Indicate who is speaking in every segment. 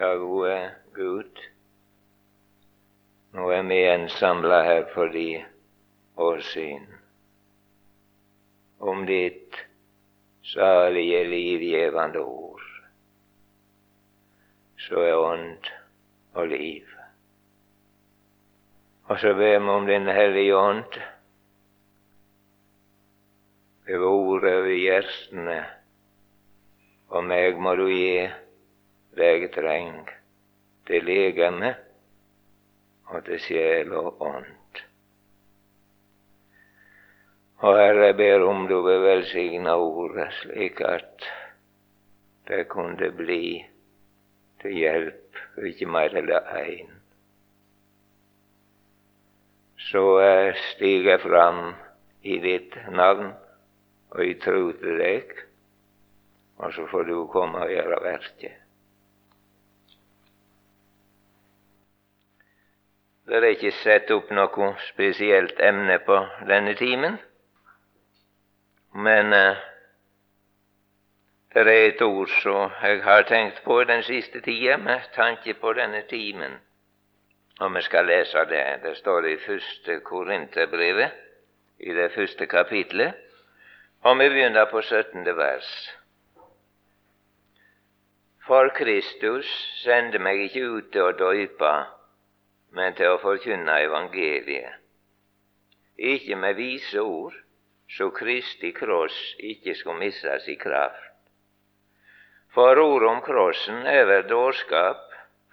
Speaker 1: Ja, gode eh, Gud, nu är vi ensamla här för for de åsyn om ditt salige, livgivande ord, så är ont och liv. Och så ber man om Den helige ånd. Over över over Och mig må du ge deg treng till legeme och till själ och ont. Och Herre, ber om du vill välsigna ordet slik att det kunde bli till hjälp, vilket mer eller én. Så eh, jag stiger fram i ditt namn och i tro till Dig, och så får du komma och göra verket. Eh, det er ikke satt opp noe spesielt emne på denne timen, men uh, det er et ord som jeg har tenkt på den siste tida med tanke på denne timen. Og vi skal lese det. Det står i første Korinterbrevet, i det første kapitlet, og vi begynner på 17. vers. For Kristus sendte meg ikke ut til å døype, men til å forkynne evangeliet. Ikke med vise ord, så Kristi kross ikke skulle missas i kraft. For ord om krossen er vel dårskap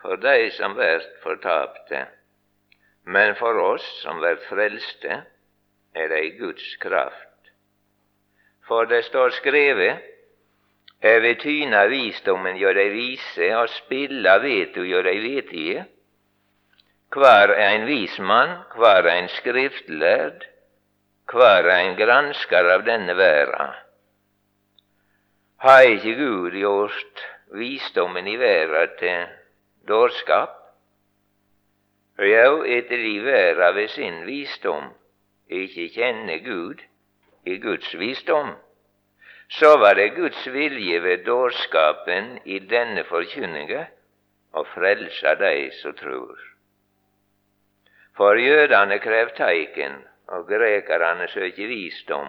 Speaker 1: for de som blir fortapte, men for oss som blir frelste, er det Guds kraft. For det står skrevet er ved tyna visdomen, gjør dei vise, og spilla vet du gjør dei vetige. Hver kvar vismann, hver skriftlärd, skriftlærd, hver en granskare av denne verda. Har ikke Gud gjort visdommen i verda til dårskap? Jo, etter de verda ved sin visdom ikke kjenner Gud i Guds visdom, så var det Guds vilje ved dårskapen i denne forkynninga å frelse de som tror. For jødene krev teiken, og grekerne söker visdom.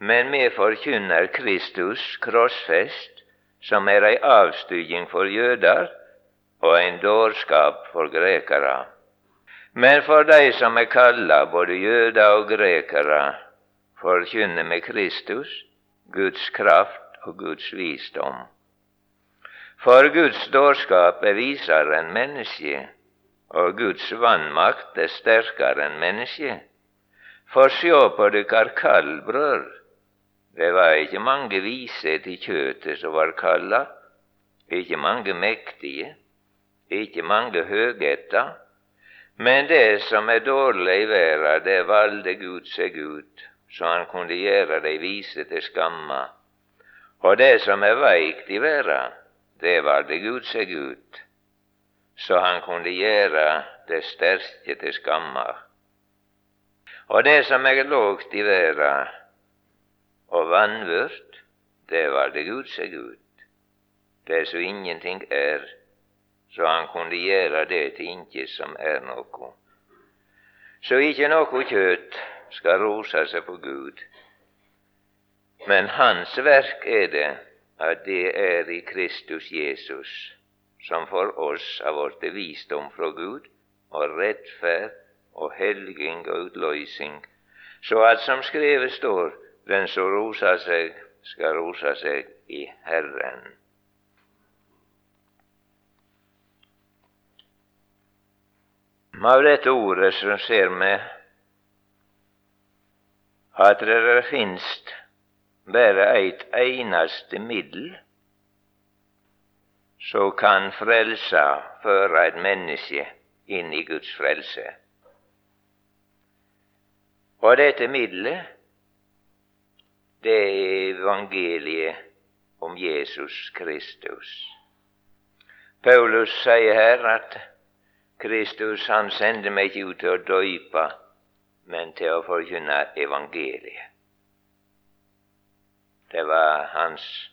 Speaker 1: Men vi forkynner Kristus krossfest, som er ei avstyging for jøder og en dårskap for grekere. Men for dig som er kalla, både jøder og grekere, forkynner vi Kristus, Guds kraft og Guds visdom. For Guds dårskap er visere enn mennesket, och Guds vanmakt är starkare än människa. For sjå på dykkar kall. Det var inte många vise till köttet som var kalla, inte många mäktige, inte många högätta, Men det som är dåligt i världen, det valde Gud sig ut, så han kunde göra de vise till skamma. Och det som är veikt i världen, det valde Gud sig ut, så han kunde göra det sterke till skamma. Och det som är lågt i verda och vanvört, det var det Gud sig ut. Det som ingenting är, så han kunde göra det till intet som är något. Så icke något kött ska rosa sig på Gud. Men Hans verk är det att det är i Kristus Jesus som för oss har varit visdom från Gud, och rättfärd och helging och utlösning. så att som skrevet står, den som rosar sig ska rosa sig i Herren. Av detta ordet så ser vi att det finns bara ett enaste medel som kan frälsa, föra ett människa in i Guds frälse. Och detta medel, det är evangeliet om Jesus Kristus. Paulus säger här att Kristus han sände mig ut till att döpa, men till att förkunna evangeliet. Det var hans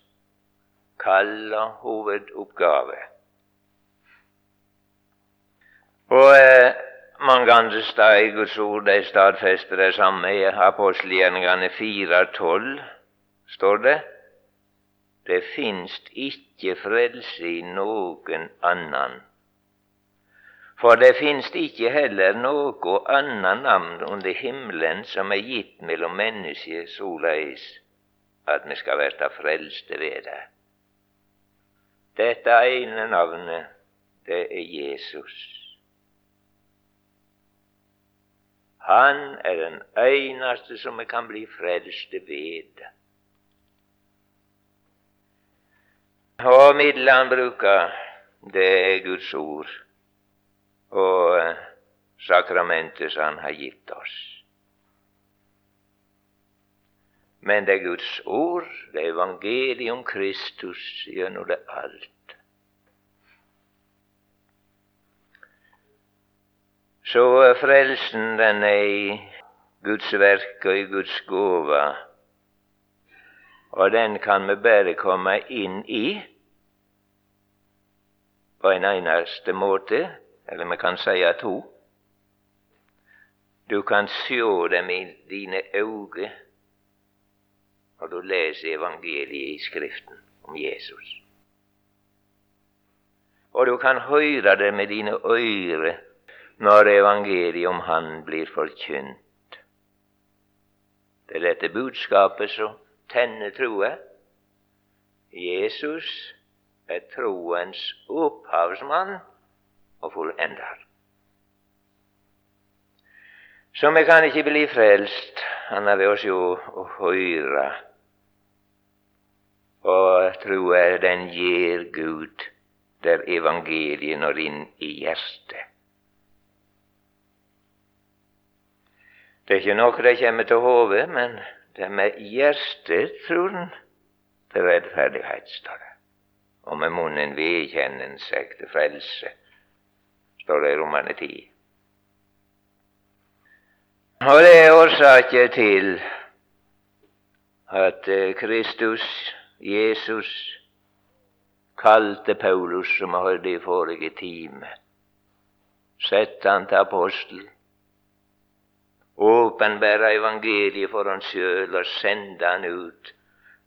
Speaker 1: kall og hovedoppgave. Og eh, mange andre steder i Guds ord de stadfester det samme. I apostelgjerningene 4.12 står det det finst ikke frelse i noen annan. For det finst ikke heller noe annet navn under himmelen som er gitt mellom mennesker såleis at vi skal verta frelste ved det. Detta ene navnet, det er Jesus. Han er den eneste som vi kan bli frelste ved. Og midlene bruker, det er Guds ord og sakramentet som Han har gitt oss. Men det är Guds ord, det är evangelium, Kristus gjennom det allt. Så frälsen den är i Guds verk och i Guds gåva. Och den kan vi bara komma in i på en enaste måte, eller man kan säga två. Du kan se dem i dina ögon når du leser evangeliet i Skriften om Jesus. Og du kan høre det med dine ører når evangeliet om Han blir forkynt. Det er dette budskapet som tenne troa. Jesus er troens opphavsmann og fullender. Så vi kan ikke bli frelst annet ved oss jo å høre och tror att den ger Gud där evangeliet når in i hjärtat. Det är ju något det kommer till hovet, men det med hjärtat tror en til rettferdighet, står det. Och med munnen vedkjenner en seg til står det i Romane 10. Och det är orsaken till att eh, Kristus, Jesus, kalte Paulus, som vi hørte i forrige time, sette han til apostel åpenbære evangeliet for han sjøl og sende han ut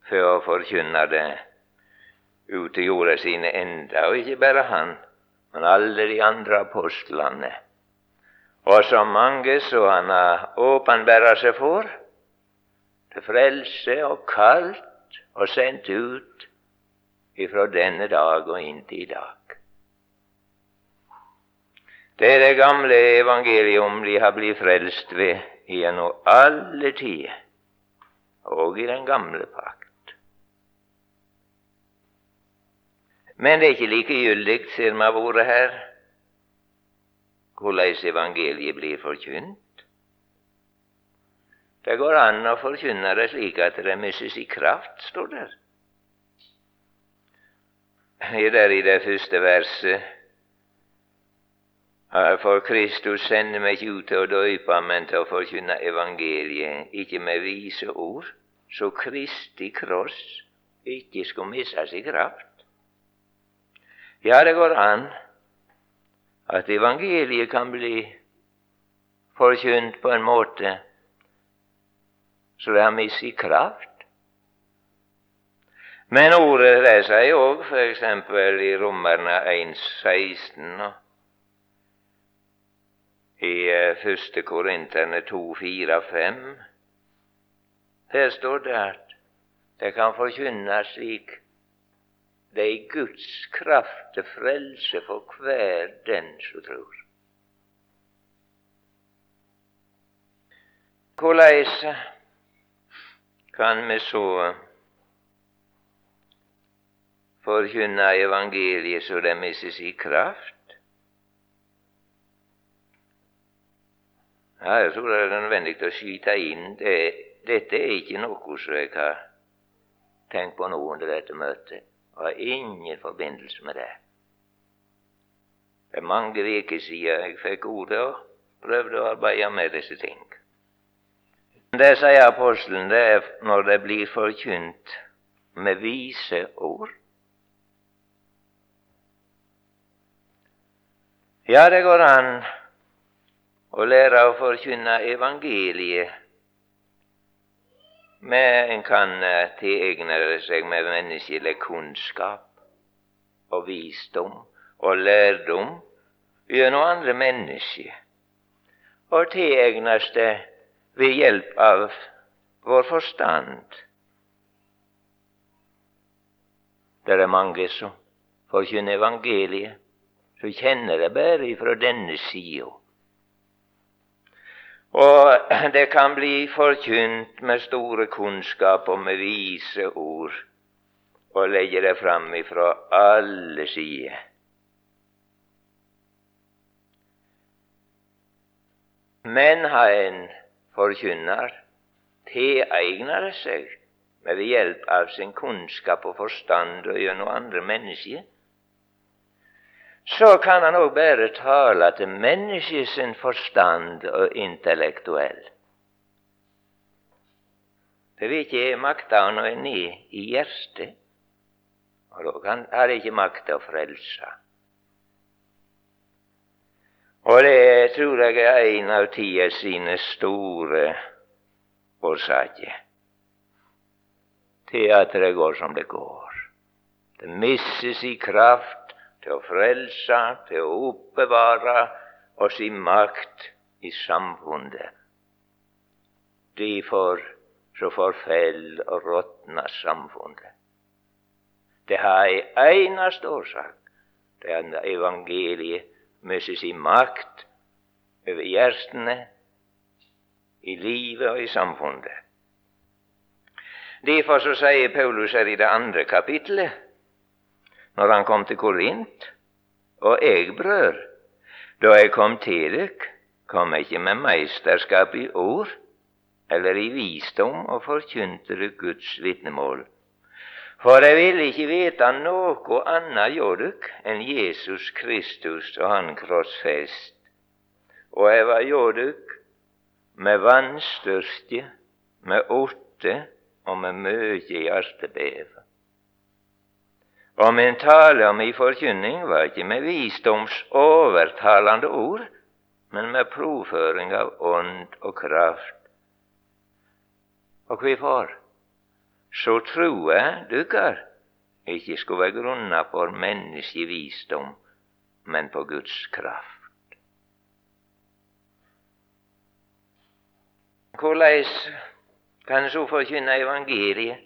Speaker 1: for å forkynne det ut til jorda sine enda. Og ikke bare han, men alle de andre apostlene. Og så mange så han har åpenbæra seg for, til frelse og kalt och sänt ut ifrån denne dag och in till idag. Det är det gamla evangelium de har blivit frälst ved genom alla tider, och i den gamla pakt. Men det är inte likegyldig, siden man har vært her, hvordan evangeliet blir forkynt. Det går an å forkynne det slik at det mistes i kraft, står der. Der i det første verset for Kristus sender meg ikke ut til å døype, men til å forkynne evangeliet, ikke med vise ord, så Kristi kross ikke skulle mistes i kraft. Ja, det går an at evangeliet kan bli forkynt på en måte så det har mistet kraft. Men ordet det jag òg f.eks. i Romarna 1,16 i eh, Första første Korinterne 2, 4, 5. Her står det at det kan forkynnes slik det er Guds kraft til frelse for hver den som tror. Hvordan kan vi så forkynne evangeliet så det mister sin kraft? Ja, jeg tror det er nødvendig å skyte inn det, Dette er ikke noe som jeg har tenkt på nå under dette møtet, og har ingen forbindelse med det. Det er mange uker siden jeg fikk ordet og prøvde å arbeide med disse ting. Det säger aposteln, det är när det blir förkynt med vise ord. Ja, det går an att lära och förkynna evangeliet, men en kan tillägna sig med menneskelig kunskap och visdom och lärdom genom andra människor. Och tillägnas det vid hjälp av vår förstånd. Det är många som förkynner evangeliet, som känner det bara ifrån denne sida. Och det kan bli förkynt med stora kunskap och med vise ord, och lägger det fram ifrån alla sidor. Men har en förkynnar tilegner sig seg med hjelp av sin kunnskap og forstand og gjennom andre mennesker, så kan han òg bare tale til sin forstand og intellektuell. Det vil ikke makta når en er i hjertet, og da kan, har det ikke makta å frelse. Og det tror jeg er en av tida sine store årsaker til at det går som det går. Det misses i kraft til å frelse, til å oppbevare och sin makt i samfunnet. Derfor så forfell og råtna samfunnet. Det har ei eneste årsak. Det er evangeliet mister sin makt över hjertene, i livet och i samfunnet. Derfor så säger Paulus här i det andra kapitlet, när han kom till Korint. och jeg, brør, då jag kom till dig, kom jeg med mästerskap i ord eller i visdom och förkynte Guds vittnemål. For jeg ville ikke vite noe annet hjå dykk enn Jesus Kristus og Han krossfest. Og jeg var hjå dykk med vannstyrke, med åtte og med mye hjertebev. Og min tale og min forkynning var ikke med visdoms övertalande ord, men med provföring av ånd og kraft. Og hvorfor? Så trua dukar, ikke skulle være grunna på menneskevisdom, men på Guds kraft. Hvordan kan en så forkynne evangeliet?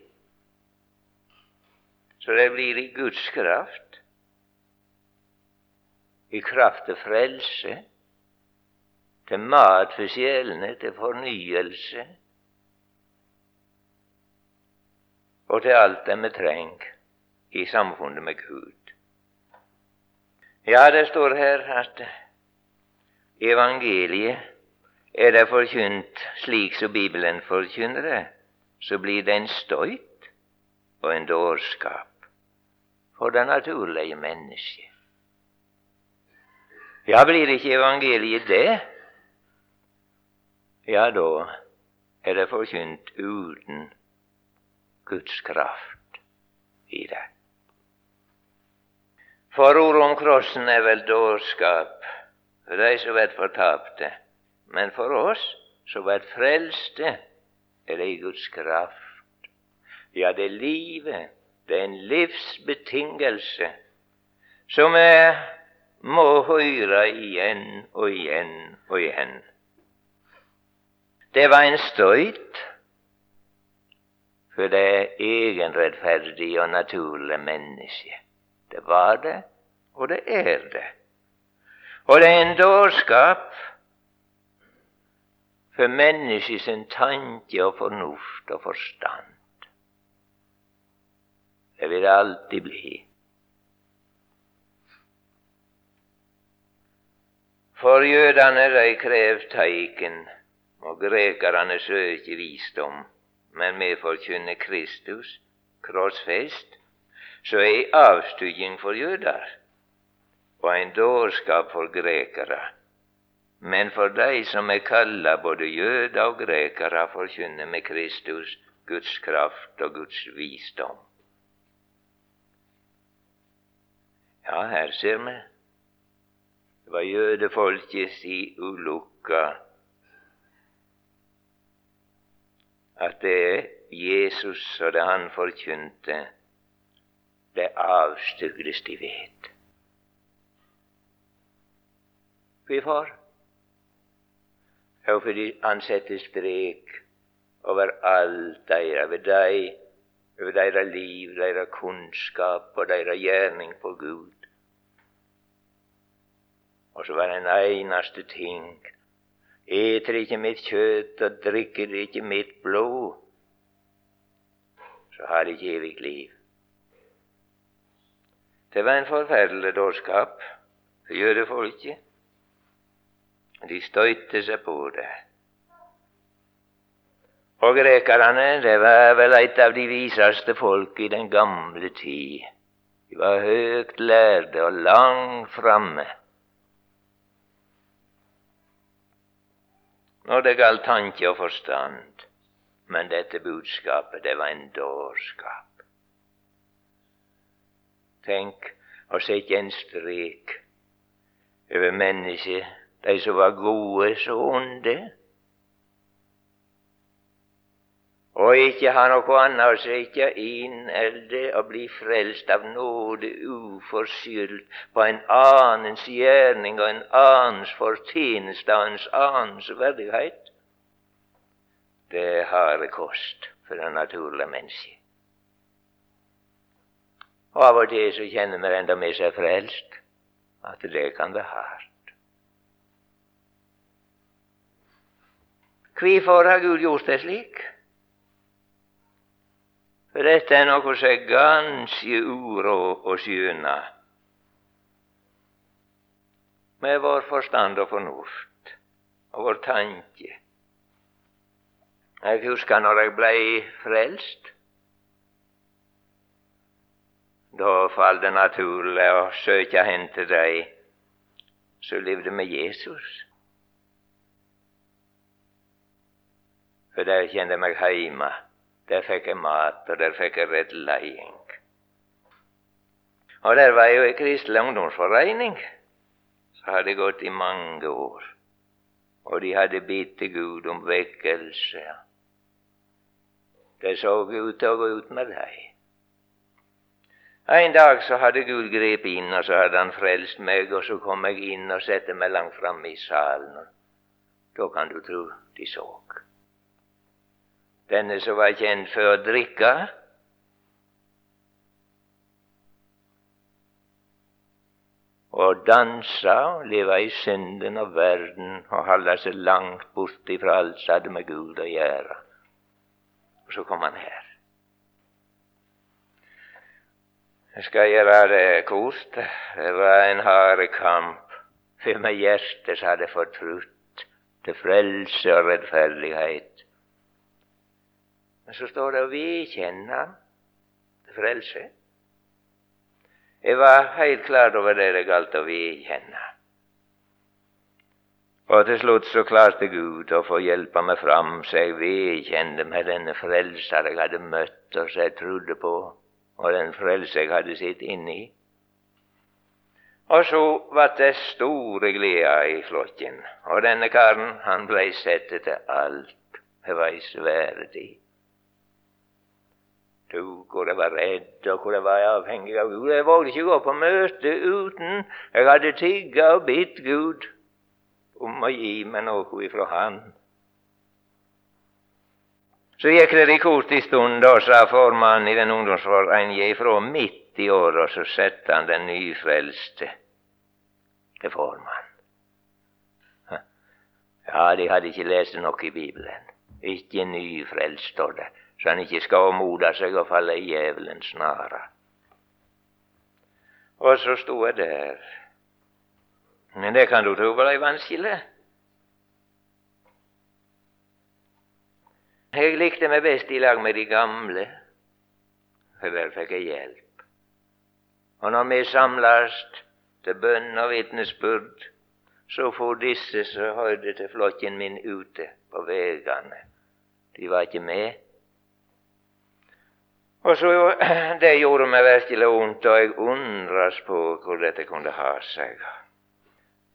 Speaker 1: Så det blir i Guds kraft, i kraft til frelse, til mat for sjelene, til fornyelse, och till allt det vi trenger i samfundet med Gud. Ja, det står här att evangeliet är det förkynt slik som Bibeln förkynner det, så blir det en stöjt och en dårskap för den naturlige människan. Ja, blir inte evangeliet det, ja, då är det förkynt utan Guds kraft i det. For om krossen är väl dårskap för dig som blir förtappte, men för oss som blir frälste är det Guds kraft. Ja, det är livet det är en livsbetingelse som är må höra igen och igen och igen. Det var en stöjt för det egenrättfärdiga och naturliga människa. Det var det, och det är det. Och det är en dårskap för menneskets tanke och förnuft och förstånd. Det vill det alltid bli. För jødene de krev teiken, og grekerne søker visdom. Men vi forkynner Kristus, korsfäst, så är ei för judar och en dårskap för grekerna. Men för dig som är kallad både judar och grekare förkynne med Kristus, Guds kraft och Guds visdom. Ja, här ser man. Det var judefolket i ulukka at det er Jesus og det han forkynte, det avstygges de vet. Hvorfor? Jo, fordi han setter strek over alt deira, over deg, over deira liv, deira kunnskap og deira gjerning på Gud. Og så var det en eneste ting Äter icke mitt kött och dricker icke mitt blod, så har de evigt liv. Det var en forferdelig dårskap för jødefolket. De stötte seg på det. Og grekerne, det var vel et av de viseste folk i den gamle tid. De var högt lærde og langt framme. Når det galt tanke og forstand. Men dette budskapet, det var en dårskap. Tenk å sette en strek over mennesket, de som var gode så onde og ikke ha noe annet å sette inn och å bli frelst av nåde uforskyldt på en annens gjerning og en annens fortjeneste og en annens verdighet. Det er harde kost for det naturlige mennesket. Og av og til så kjenner man enda med seg frelst at det kan være hardt. Hvorfor har Gud gjort det slik? For dette er noe som er ganske uråd å skjønne med vår forstand og fornuft og vår tanke. Jeg husker når jeg blei frelst. Da fall det naturlig å søke hen til de som levde med Jesus. For der kjente jeg meg heime. Där fick jag mat, och där fick jag rätt lejing. Och där var jag i kristlig ungdomsförening. Så hade det gått i många år. och de hade bett till Gud om väckelse. Det såg ut att gå ut med dig. En dag så hade Gud grep in och så hade Han frälst mig, och så kom jag in och satte mig långt framme i salen. Då kan du tro de såg denne som var kjent for å drikke. Og danse og leve i synden og verden og holde seg langt bort ifra alt som hadde med Gud å gjøre. Og så kom han her. Jeg skal gjøre det kort. Det var en hard kamp for meg hjertet som hadde fortrutt til frelse og rettferdighet. Men så står det vi känner frälse. Jag var helt klar över det det galt att vi känner. Och till slut så klarade Gud att få hjälpa mig fram, så jag vekände med denne frälsare jag hade mött och så jag trodde på, och den frälsare jag hade sett inne i. Och så var det store glädje i flocken, och denne karln han blev sett till allt, Det var i svære tok, och jeg var rädda och hvor var avhengig av Gud. Jag vågade inte gå på möte utan. Jag hade tigga och bett Gud om att ge mig något ifrån Han. Så gick det i kort en stund, och sa formannen i den ungdomsföreningen ifrån mitt i året, och så satte han den nyfrälste till formann. Ja, de hade inte läst något i Bibeln. Inte nyfrälst står det så han inte ska omoda sig och falla i djävulens snara. Och så stod jag där. Men det kan du tro var vanskligt. Jag likte mig bäst i lag med de gamle, för där fick jag hjälp. Och när vi samlades till bön och vittnesbörd, så for disse så hörde till flocken min ute på vägarna. De var inte med. Och så Det gjorde mig verkligen ont och jag undras på hur detta kunde ha sig.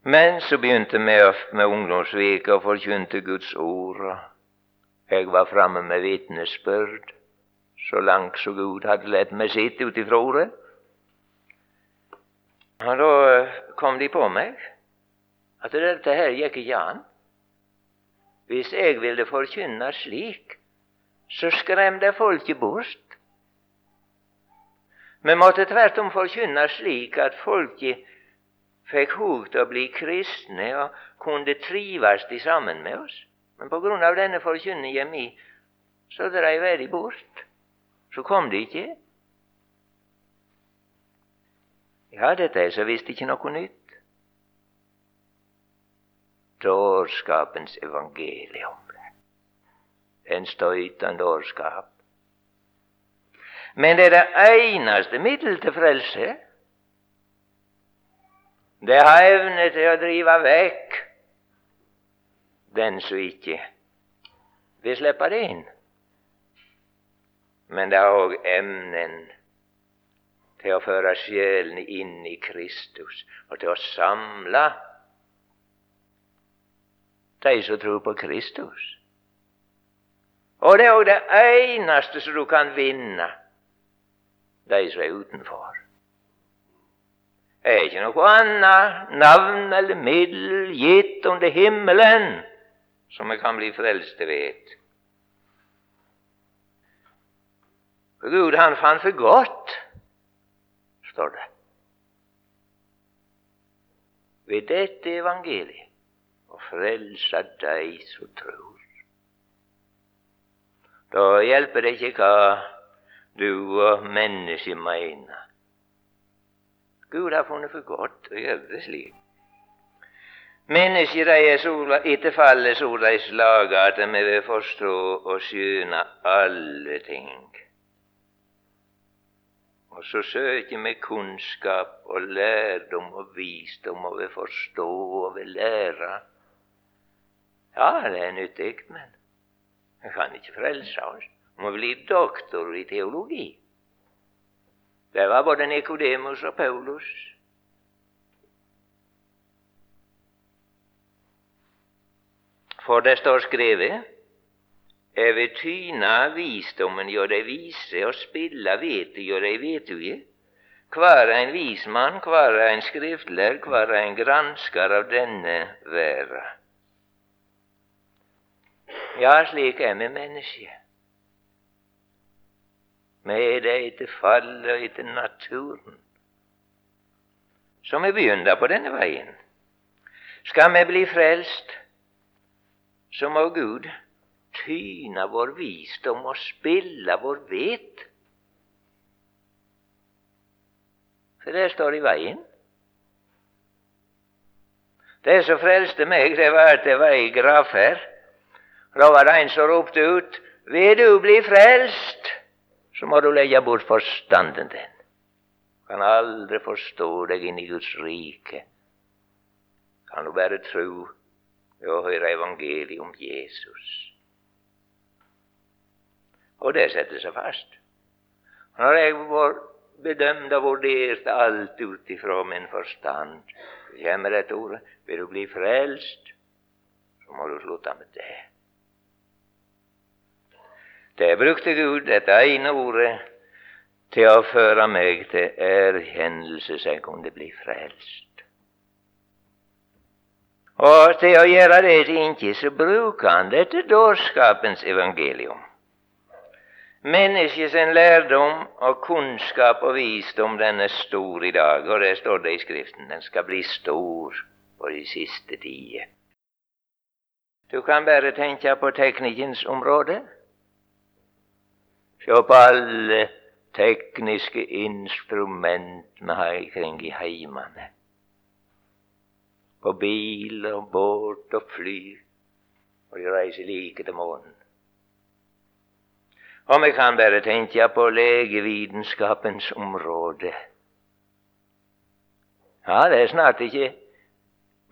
Speaker 1: Men så begynte vi med ungdomsveka och förkynte Guds ord. jag var framme med vittnesbörd, så långt så Gud hade lett mig sitt utifrån det. Och då eh, kom de på mig, att dette här gick ikke an. Visst jag ville förkynna slik, så skremte folket bort. Men måtte tvärtom förkynnas slik att folket fick hot att bli kristne och kunde trivas tillsammans med oss. Men på grund av denna förkynning mi, så dreiv jeg de bort. Så kom de inte. Ja, detta är så visst inte något nytt dårskapens evangelium. En stötande dårskap. Men det är det enaste middel till frälse. Det har evne till att driva väck den som icke vill släppa det in. Men det har också ämnen till att föra själen in i Kristus och till att samla de som tror på Kristus. Och det är också det enaste som du kan vinna de som er utenfor. Det er ikke noe annet navn eller middel gitt under himmelen som vi kan bli frelste ved. For Gud, han fant for godt, står det, ved dette evangeliet å frelse deg som tror. Da hjelper det ikke hva du och mennesket. Gud har funnit för gott och gjøre det slik. Mennesker er så, etter fallet såleis laga at de behöver förstå och skjønne allting. Och så söker vi kunskap och lärdom och visdom och vi förstår och vill lära. Ja, det er nyttig, men vi kan inte frälsa oss. Vi må bli doktor i teologi. Det var både Nikodemus och Paulus. För det står skrivet, er visdomen, tyna dig vise, och spilla vete gör dig vetuje. Kvara en vis man, kvara en skriftlärd, kvara en granskare av denne vära. Ja, slik är med människor. Med dig till etter fallet till naturen. som är begynda på denne vägen. Ska vi bli frälst, så må Gud tyna vår visdom och spilla vår vet. För det står i vägen. Det som frälste mig, det var att det var ei här. Då var det en som ropte ut vill du bli frälst? Så må du lägga bort forstanden Du Kan aldrig förstå dig in i Guds rike. Kan du bara tro och höra evangelium evangeliet om Jesus. Och det sätter sig fast. När jeg var bedömd og vurdert alt allt utifrån min forstand, kommer ett ord, vill du bli frälst, så må du sluta med det. Det brukte Gud detta ene ordet till att föra mig till erkännelse, så jag kunde bli frälst. Och till att göra det inte så brukar han dette dårskapens evangelium. Människans lärdom och kunskap och visdom den är stor i dag, det står det i Skriften. Den ska bli stor på de sista tio. Du kan bara tänka på teknikens område. Se på alle eh, tekniske instrument vi har kring i heimene. På bil og båt og fly, og de reiser like til månen. Og vi kan bare tenke på legevitenskapens område. Ja, det er snart ikke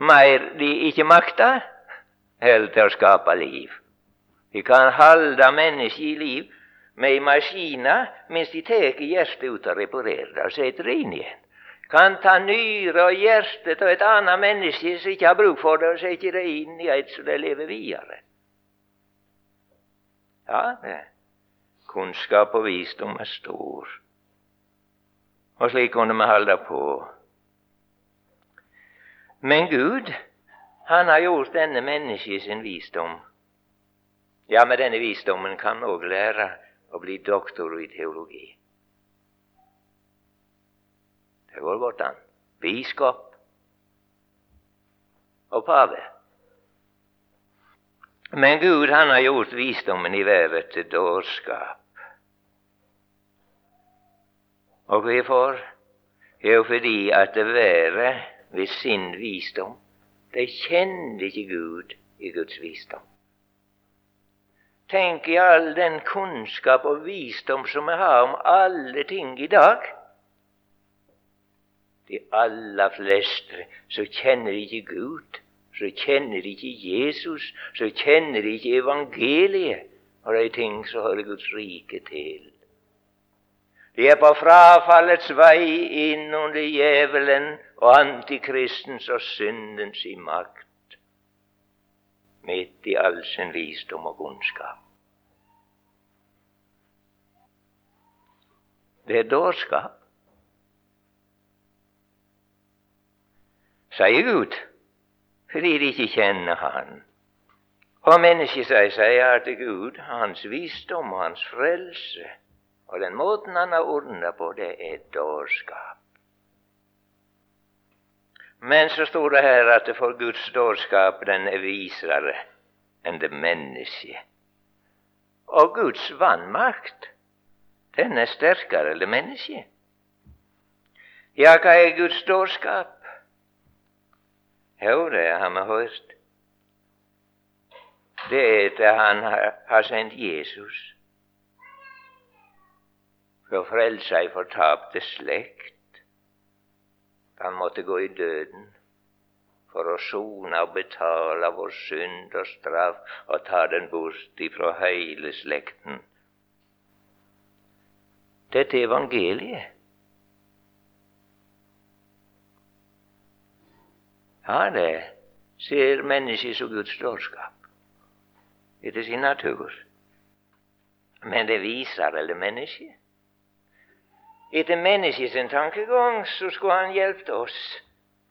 Speaker 1: mer de ikke makter, heller til å skape liv. De kan holde mennesket i liv med i maskina mens de tar hjertet ut og reparerer det og setter det inn igjen. kan ta nyra og hjertet av et annet menneske som ikke har bruk for det, og sette det inn i et så det lever videre. Ja, det. kunnskap og visdom er stor. Og slik kunne vi holde på. Men Gud, han har gjort denne mennesket sin visdom. Ja, med denne visdommen kan vi òg lære och bli doktor i teologi. Det går godt an. Biskop och pave. Men Gud han har gjort visdomen i vävet till dårskap. Och vi får, Jo, fordi att det været vid sin visdom de kände inte Gud i Guds visdom. Tänk i all den kunskap och visdom som vi har om alla ting i dag. De allra flesta så känner inte Gud, så känner inte Jesus, så känner inte evangeliet och de ting som hör Guds rike till. De är på frafallets väg in under djävulen och antikristens och syndens i makt, mitt i all sin visdom och kunskap. Det är dårskap. Säger Gud, för de inte känner Han. Og säger, säger seg till Gud, hans visdom hans frälse och den måten han har ordnat på, det är dårskap. Men så står det här att för Guds dårskap, den är visare än det människa. Och Guds vanmakt, den är starkare än det människa. Ja, vad är Guds dårskap? Jo, det har man hört. Det är det han har, sänt Jesus för att frälsa i fortapte släkt. Han måtte gå i døden for å sone og betale vår synd og straff og ta den bort ifra hele slekten. Dette er evangeliet. Ja, det ser mennesket som Guds dårskap etter sin natur. Men det viser alle mennesket. Etter menneskets tankegang så skulle han hjälpt oss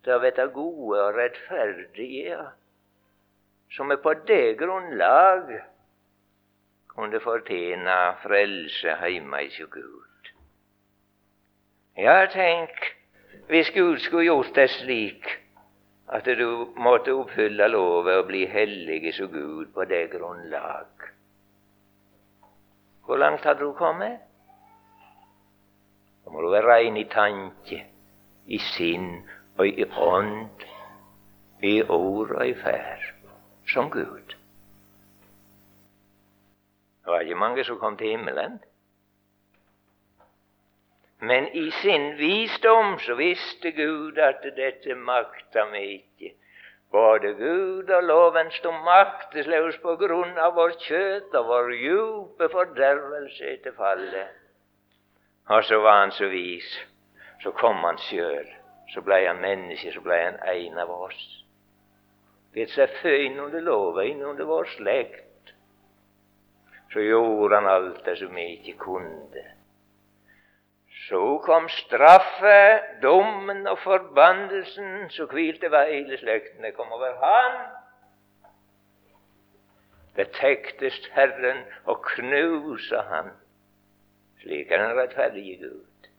Speaker 1: til å veta gode og rettferdige, som vi på det grunnlag förtjäna fortjene frelse i hos Gud. Ja, tenk hvis Gud skulle gjort det slik at du måtte oppfylle lovet og bli hellig som Gud på det grunnlag. Hvor langt hadde du kommet? De må være rein i tanke, i sinn og i ånd, i ord og i ferd, som Gud. Det var ikke mange som kom til himmelen. Men i sin visdom så visste Gud at dette makta vi ikke. Både Gud og loven sto maktesløs på grunn av vår kjøtt og vår djupe fordervelse etter fallet. Och så var han så vis. Så kom han själv. Så blev han människa, så blev han en av oss. Vet seg født inn under loven, inn under vår släkt, Så gjorde han allt det som inte kunde. Så kom straffet, domen och förbannelsen, så kvilte var hela släkten, det kom över han. Det täcktes Herren och knusa han. Slik den rettferdige Gud.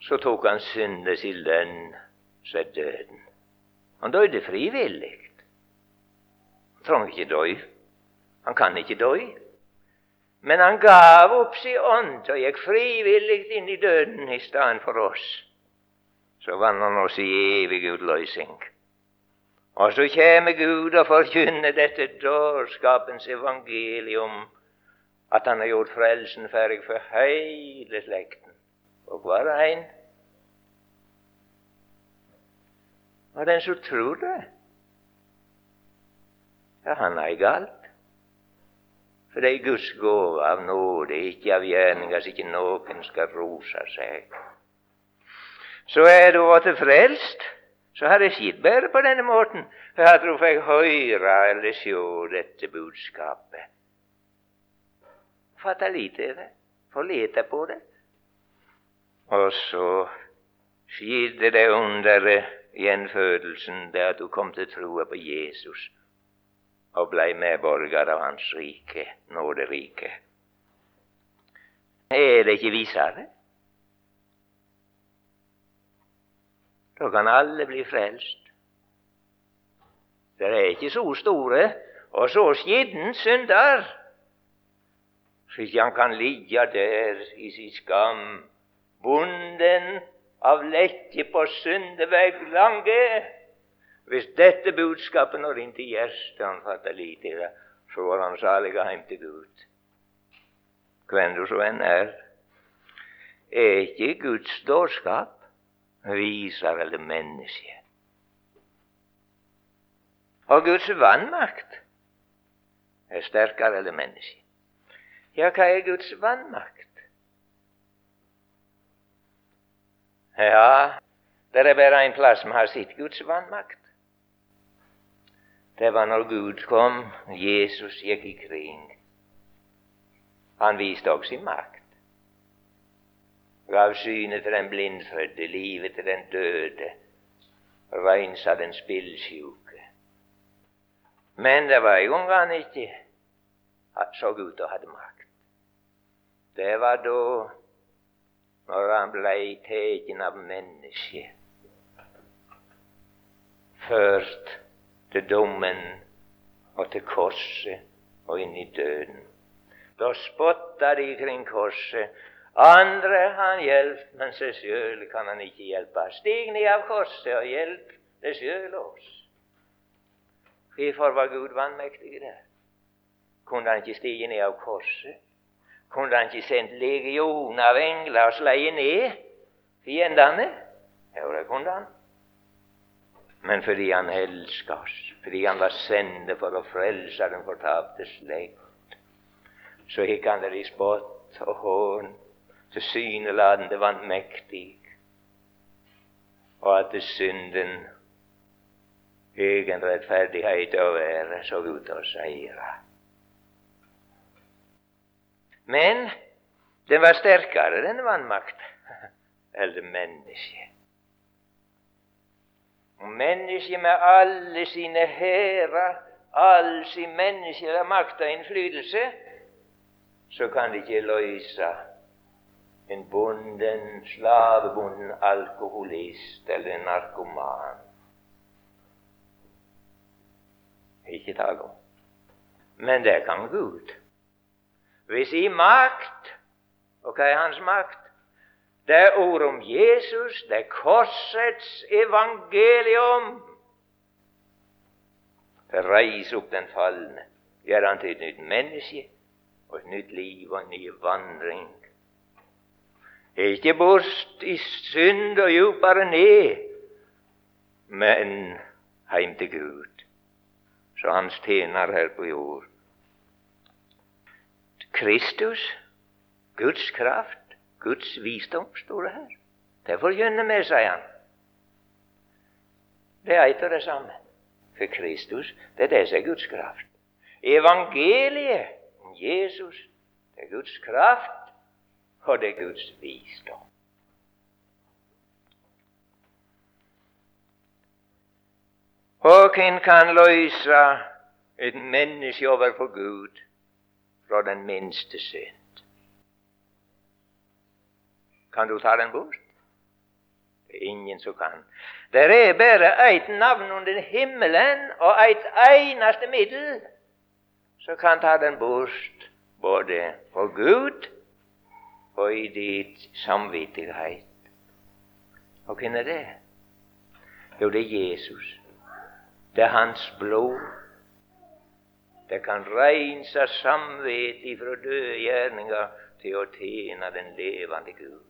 Speaker 1: Så tok han synden till lønn, så är döden. Han døde frivilligt. Han trång ikke dø. Han kan ikke dø. Men han gav opp sin ånd og gikk frivillig inn i døden i stedet for oss. Så vant han oss i evig utløsning. Og så kommer Gud og forkynner dette dårskapens evangelium, at han har gjort frelsen ferdig for hele slekten og hver en. Og den som tror det, ja, han er galt. For det er Guds gåva av nåde, ikke av gjerninger, så ikke noen skal rose seg. så er du blitt frelst, så har det skjedd bare på denne måten. For tror du fikk høre eller se dette budskapet. Fatta lite over, få leta på det. Och så skedde det under eh, gjenfødelsen, det du kom till tro på Jesus och blev medborgare av Hans rike, nåderike. Är det inte visare? Då kan alla bli frälst. Det är inte så stora eh, och så skitten syndar så han kan ligga där i sin skam, bonden av lekke på syndeväg lange. Hvis detta budskapet når inte til hjertet han fatter lite, så var han saliga hem till Gud. Hvem du så än är. Er Guds dårskap visar eller människa? Och Guds vanmakt, är starkare eller människa. Ja, hva är Guds vanmakt? Ja, det är bara en plats som har sitt Guds vanmakt. Det var när Gud kom, Jesus gick ikring. Han visade också sin makt. Gav synet till den blindfödde, livet till den döde, rensade den spillsjuke. Men det var en gång han inte såg ut och hade ha makt. Det var då när han blev tagen av människa. Först till domen och till korset och in i döden. Då spottade de kring korset. Andra han hjälpt, men sig själv kan han inte hjälpa. Stig ned av korset och hjälp dig själv oss. Hvorfor var Gud vanmäktig där. Kunde han inte stiga ned av korset? Kunde han ikke sendt legioner av engler og slå ned fiendene? Jo, det kunne han. Men fordi han elsket oss, fordi han var sendt for å frelse den fortapte slekt, så gikk han der i spott og hån, tilsynelatende vanmektig, og at synden egen rettferdighet och ära så ut til å seire. Men den var starkare än vanmakt. eller människa. Och mennesket med alla sina hära, all sin mänskliga makt och inflytelse, så kan det inte lösa en bunden, slavbunden alkoholist eller en narkoman. Inte tal om. Men det kan Gud ved sin makt. Og hva er hans makt? Det er ord om Jesus, det er korsets evangelium. Reis reiser opp den falne, gjør han til et nytt menneske og et nytt liv og en ny vandring. Ikke bort i synd og djupere ned, men heim til Gud, så hans tjener her på jord. Kristus, Guds kraft, Guds visdom, står det här. Det forkynner vi, sier han. Det är ett och det samme. Kristus, det är det som är Guds kraft. Evangeliet om Jesus, det är Guds kraft, och det är Guds visdom. Och en kan lösa ett människa över på Gud från den minste synd. Kan du ta den bort? Det är ingen som kan. Det är bara ett namn under himlen och ett enaste medel som kan ta den bort, både på Gud och i ditt samvittighet. Och vem är det? Jo, det är Jesus. Det är Hans blod det kan rensa samvetet ifrån dödgärningar till att tjäna den levande Gud.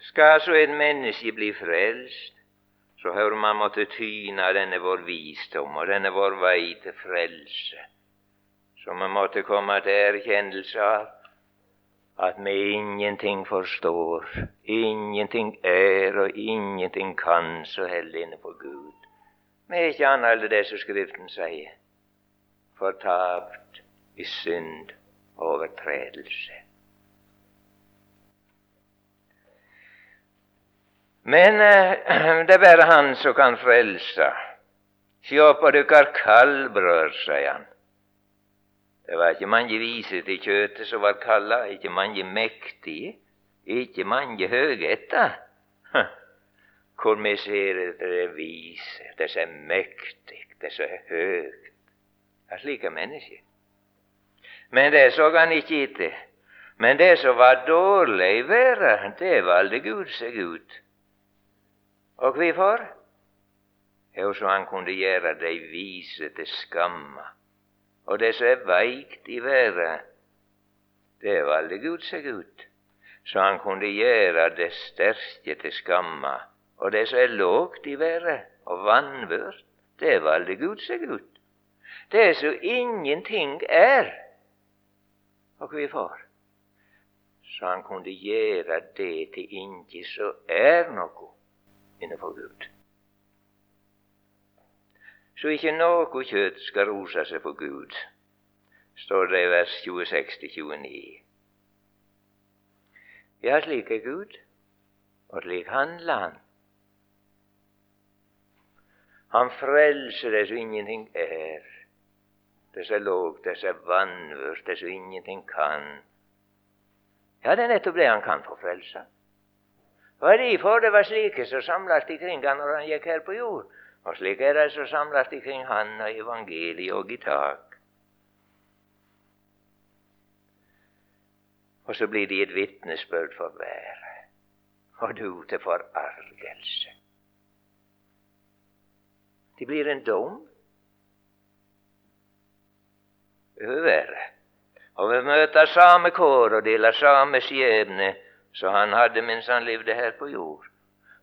Speaker 1: Ska så en människa bli frälst, så hör man måtte tyna denne vår visdom och denne vår väg till frälse, som man måtte komma till erkännelse. av att med ingenting förstår, ingenting är och ingenting kan så heller inne på Gud. Vi er annat annet det som Skriften säger. Förtapt i synd och överträdelse. Men äh, det är bara Han som kan frelse. Sjå på dykkar kallbröd, säger han. Det var ikke mange vise til kjøttet som var kalla, ikke mange mektige, ikke mange høgetta. Hvor vi ser etter det vise, det som er mektig, det som er høgt. Det er slike mennesker. Men det så han ikke etter. Men det som var dårlig i verden, det valgte Gud seg ut. Og hvorfor? Jo, så han kunne gjøre de vise til skamma. Og det som er veikt i været, det valgte Gud seg ut. Så han kunne gjøre det sterke til skamma. Og det som er lågt i været og vanvørt, det valgte Gud seg ut. Det som ingenting er. Og hvorfor? Så han kunne gjøre det til ingenting som er noe innenfor Gud. Så ikke noe kjøtt skal rose seg på Gud, står det i vers 26-29. Ja, slik er Gud, og slik handler Han. Han frelser det som ingenting er, det som er lågt, det som er vanvørt, det som ingenting kan. Ja, det er nettopp det han kan få frelse. Vad derfor det var slike som samlet kring han når han gikk her på jord. Och slik så det de kring ikring han og evangeliet och i Och så blir de ett vittnesbörd för värre och du till förargelse. De blir en dom över. Och vi möter samekår och delar deler samme han hade minsann levde här på jord.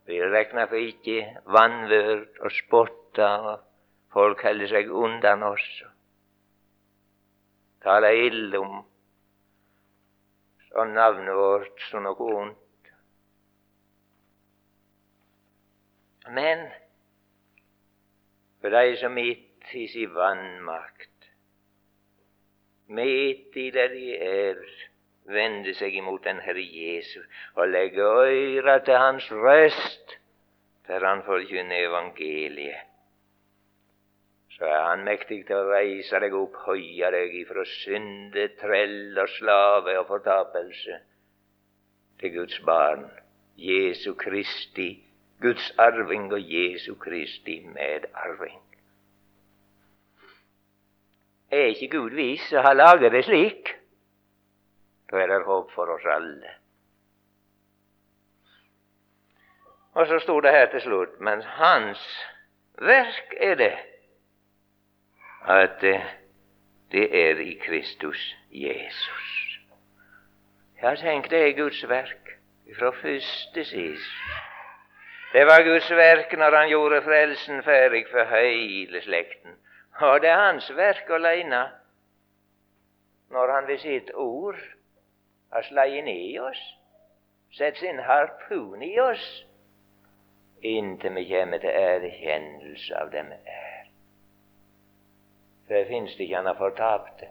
Speaker 1: Vi räknar för icke vanvörd och spotta, och folk häller sig undan oss. Tala illa om sådana namn vårt som något ont. Men för dig som mitt i sin vanmakt, mitt i där de är vände sig emot den Herre Jesus och lägga öra till Hans röst där Han forkynner evangeliet. Så är Han mäktig att resa dig upp, höja dig ifrån synde, träll och slave och förtapelse till Guds barn, Jesu Kristi, Guds arving och Jesu Kristi medarving. Är inte Gud vis så har lagat det slik? Då är det hopp för oss alla. Och så stod det här till slut, Men hans verk är det att eh, det är i Kristus Jesus. Ja, tänkte det är Guds verk ifrån först till sist. Det var Guds verk när han gjorde frälsen färdig för hela släkten. Och det är hans verk alene när han vid sitt ord har slagit ner oss, satt sin harpun i oss, inte med kommer erkännelse av dem är. För finns det gärna förtappte,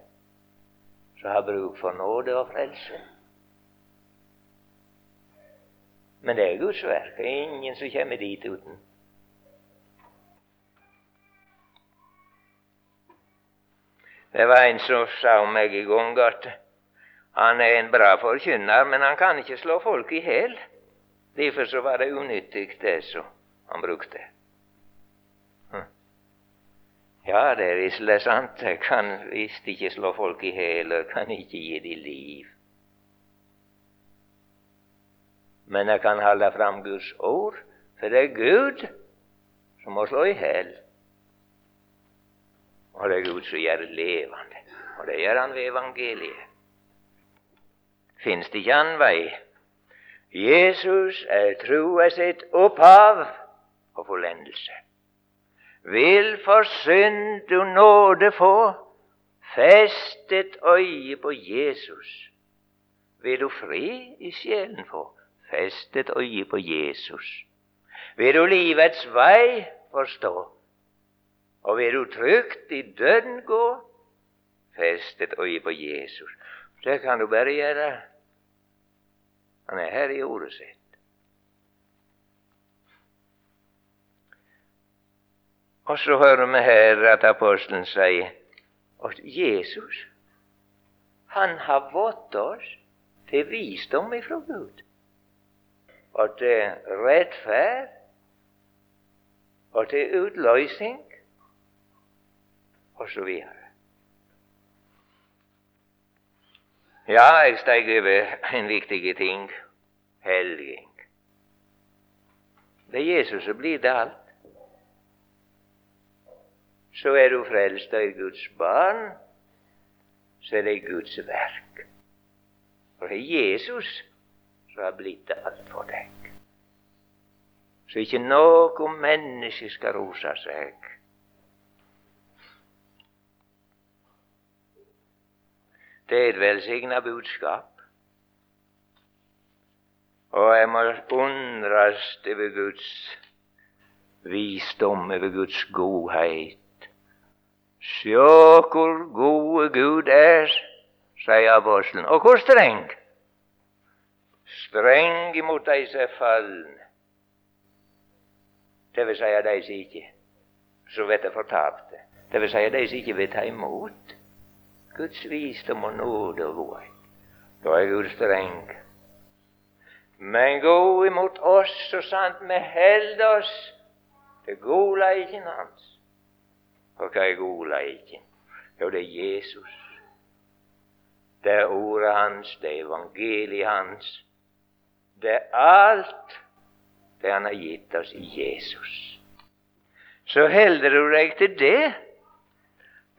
Speaker 1: så har bruk för nåde och frälse. Men det är Guds verk, ingen som kommer dit utan. Det var en som sa om en i att han är en bra förkynnare, men han kan inte slå folk i hjel. Därför så var det onyttigt det så han brukte. Hm. Ja, det är visst sant. Det kan visst inte slå folk i hjel, och kan inte ge dem liv. Men jag kan hålla fram Guds ord, för det är Gud som må slå ihjäl. Och det är Gud som gör levande. Och det gör Han vid evangeliet Finns det järnväg. annen vei. Jesus är troa sitt upphav och fulländelse. Vill för synd du nåde få fäst ett öje på Jesus, Vill du fred i själen få, fäst ett öje på Jesus. Vill du livets väg förstå, och vill du tryggt i döden gå, fäst ett öje på Jesus. Det kan du bara göra. Han är här i ordet sitt. Så hör man här att aposteln säger att Jesus han har vått oss till visdom ifrån Gud, Och till rättfärd och till utlösning och så vidare. Ja, jeg steg over en viktig ting helging. Det er Jesus som blir det alt så er du frelst og er Guds barn, så er det Guds verk. For det er Jesus som har blitt alt for deg. Så ikke noe menneske skal rose seg. Det är ett välsignat budskap. Och jag måste undras över Guds visdom, över Guds godhet. Sjå hur gode Gud er, säger aposteln, och hur sträng. Sträng emot de som fallen. Det vill säga de som inte så vet jeg fortapte. Det vill säga de som inte vill ta emot. Guds visdom och nåd och godhet. då är Gud sträng. Men gå emot oss så sant med. Held oss til godleiken hans. Och vad är goda godleiken? Jo, det är Jesus. Det är ordet hans, det är evangeliet hans. Det är allt det han har gett oss i Jesus. Så holder du dig till det,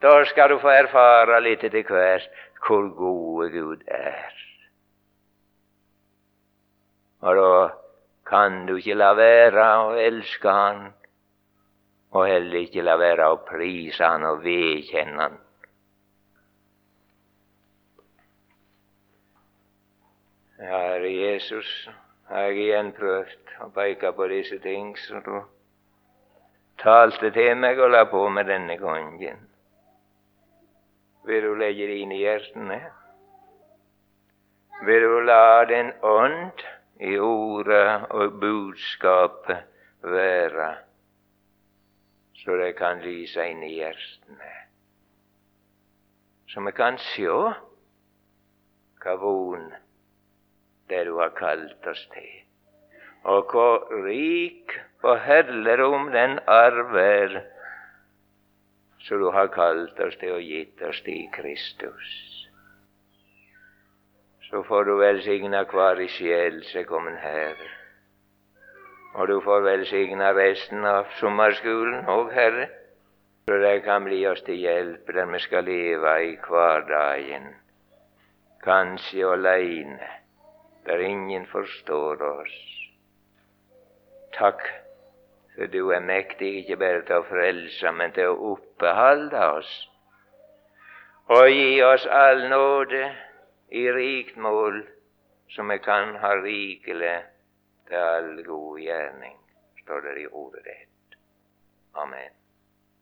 Speaker 1: då ska du få erfara lite till hvert hur gode Gud är. Och då kan du ikke la och älska Han och heller ikke la och prisa Han och vedkänna Han. Ja, Herre Jesus, har jeg igjen prøvd å peke på disse ting som du talte til meg och la på med denne gangen. Vill du lägga det i hjärtat? Eh? Vill du låta den ond i ordet och budskapet vara så det kan lysa in i hjärtat? Eh? Så vi kan se, kavon, det du har kallat oss till. Och hur rik på om den arv så du har kallt oss till och gett oss till Kristus. Så får du välsigna kvar i sjel kommen Herre. Och du får välsigna resten av sommarskolan och Herre, så det kan bli oss till hjälp, där vi ska leva i hverdagen, Kanske alene, där ingen förstår oss. Tack för du är mäktig inte bara till att frälsa, men till att uppehålla oss och ge oss all nåde i rikt mål, som vi kan ha rikelig till all god gärning. står det i ordet. Amen.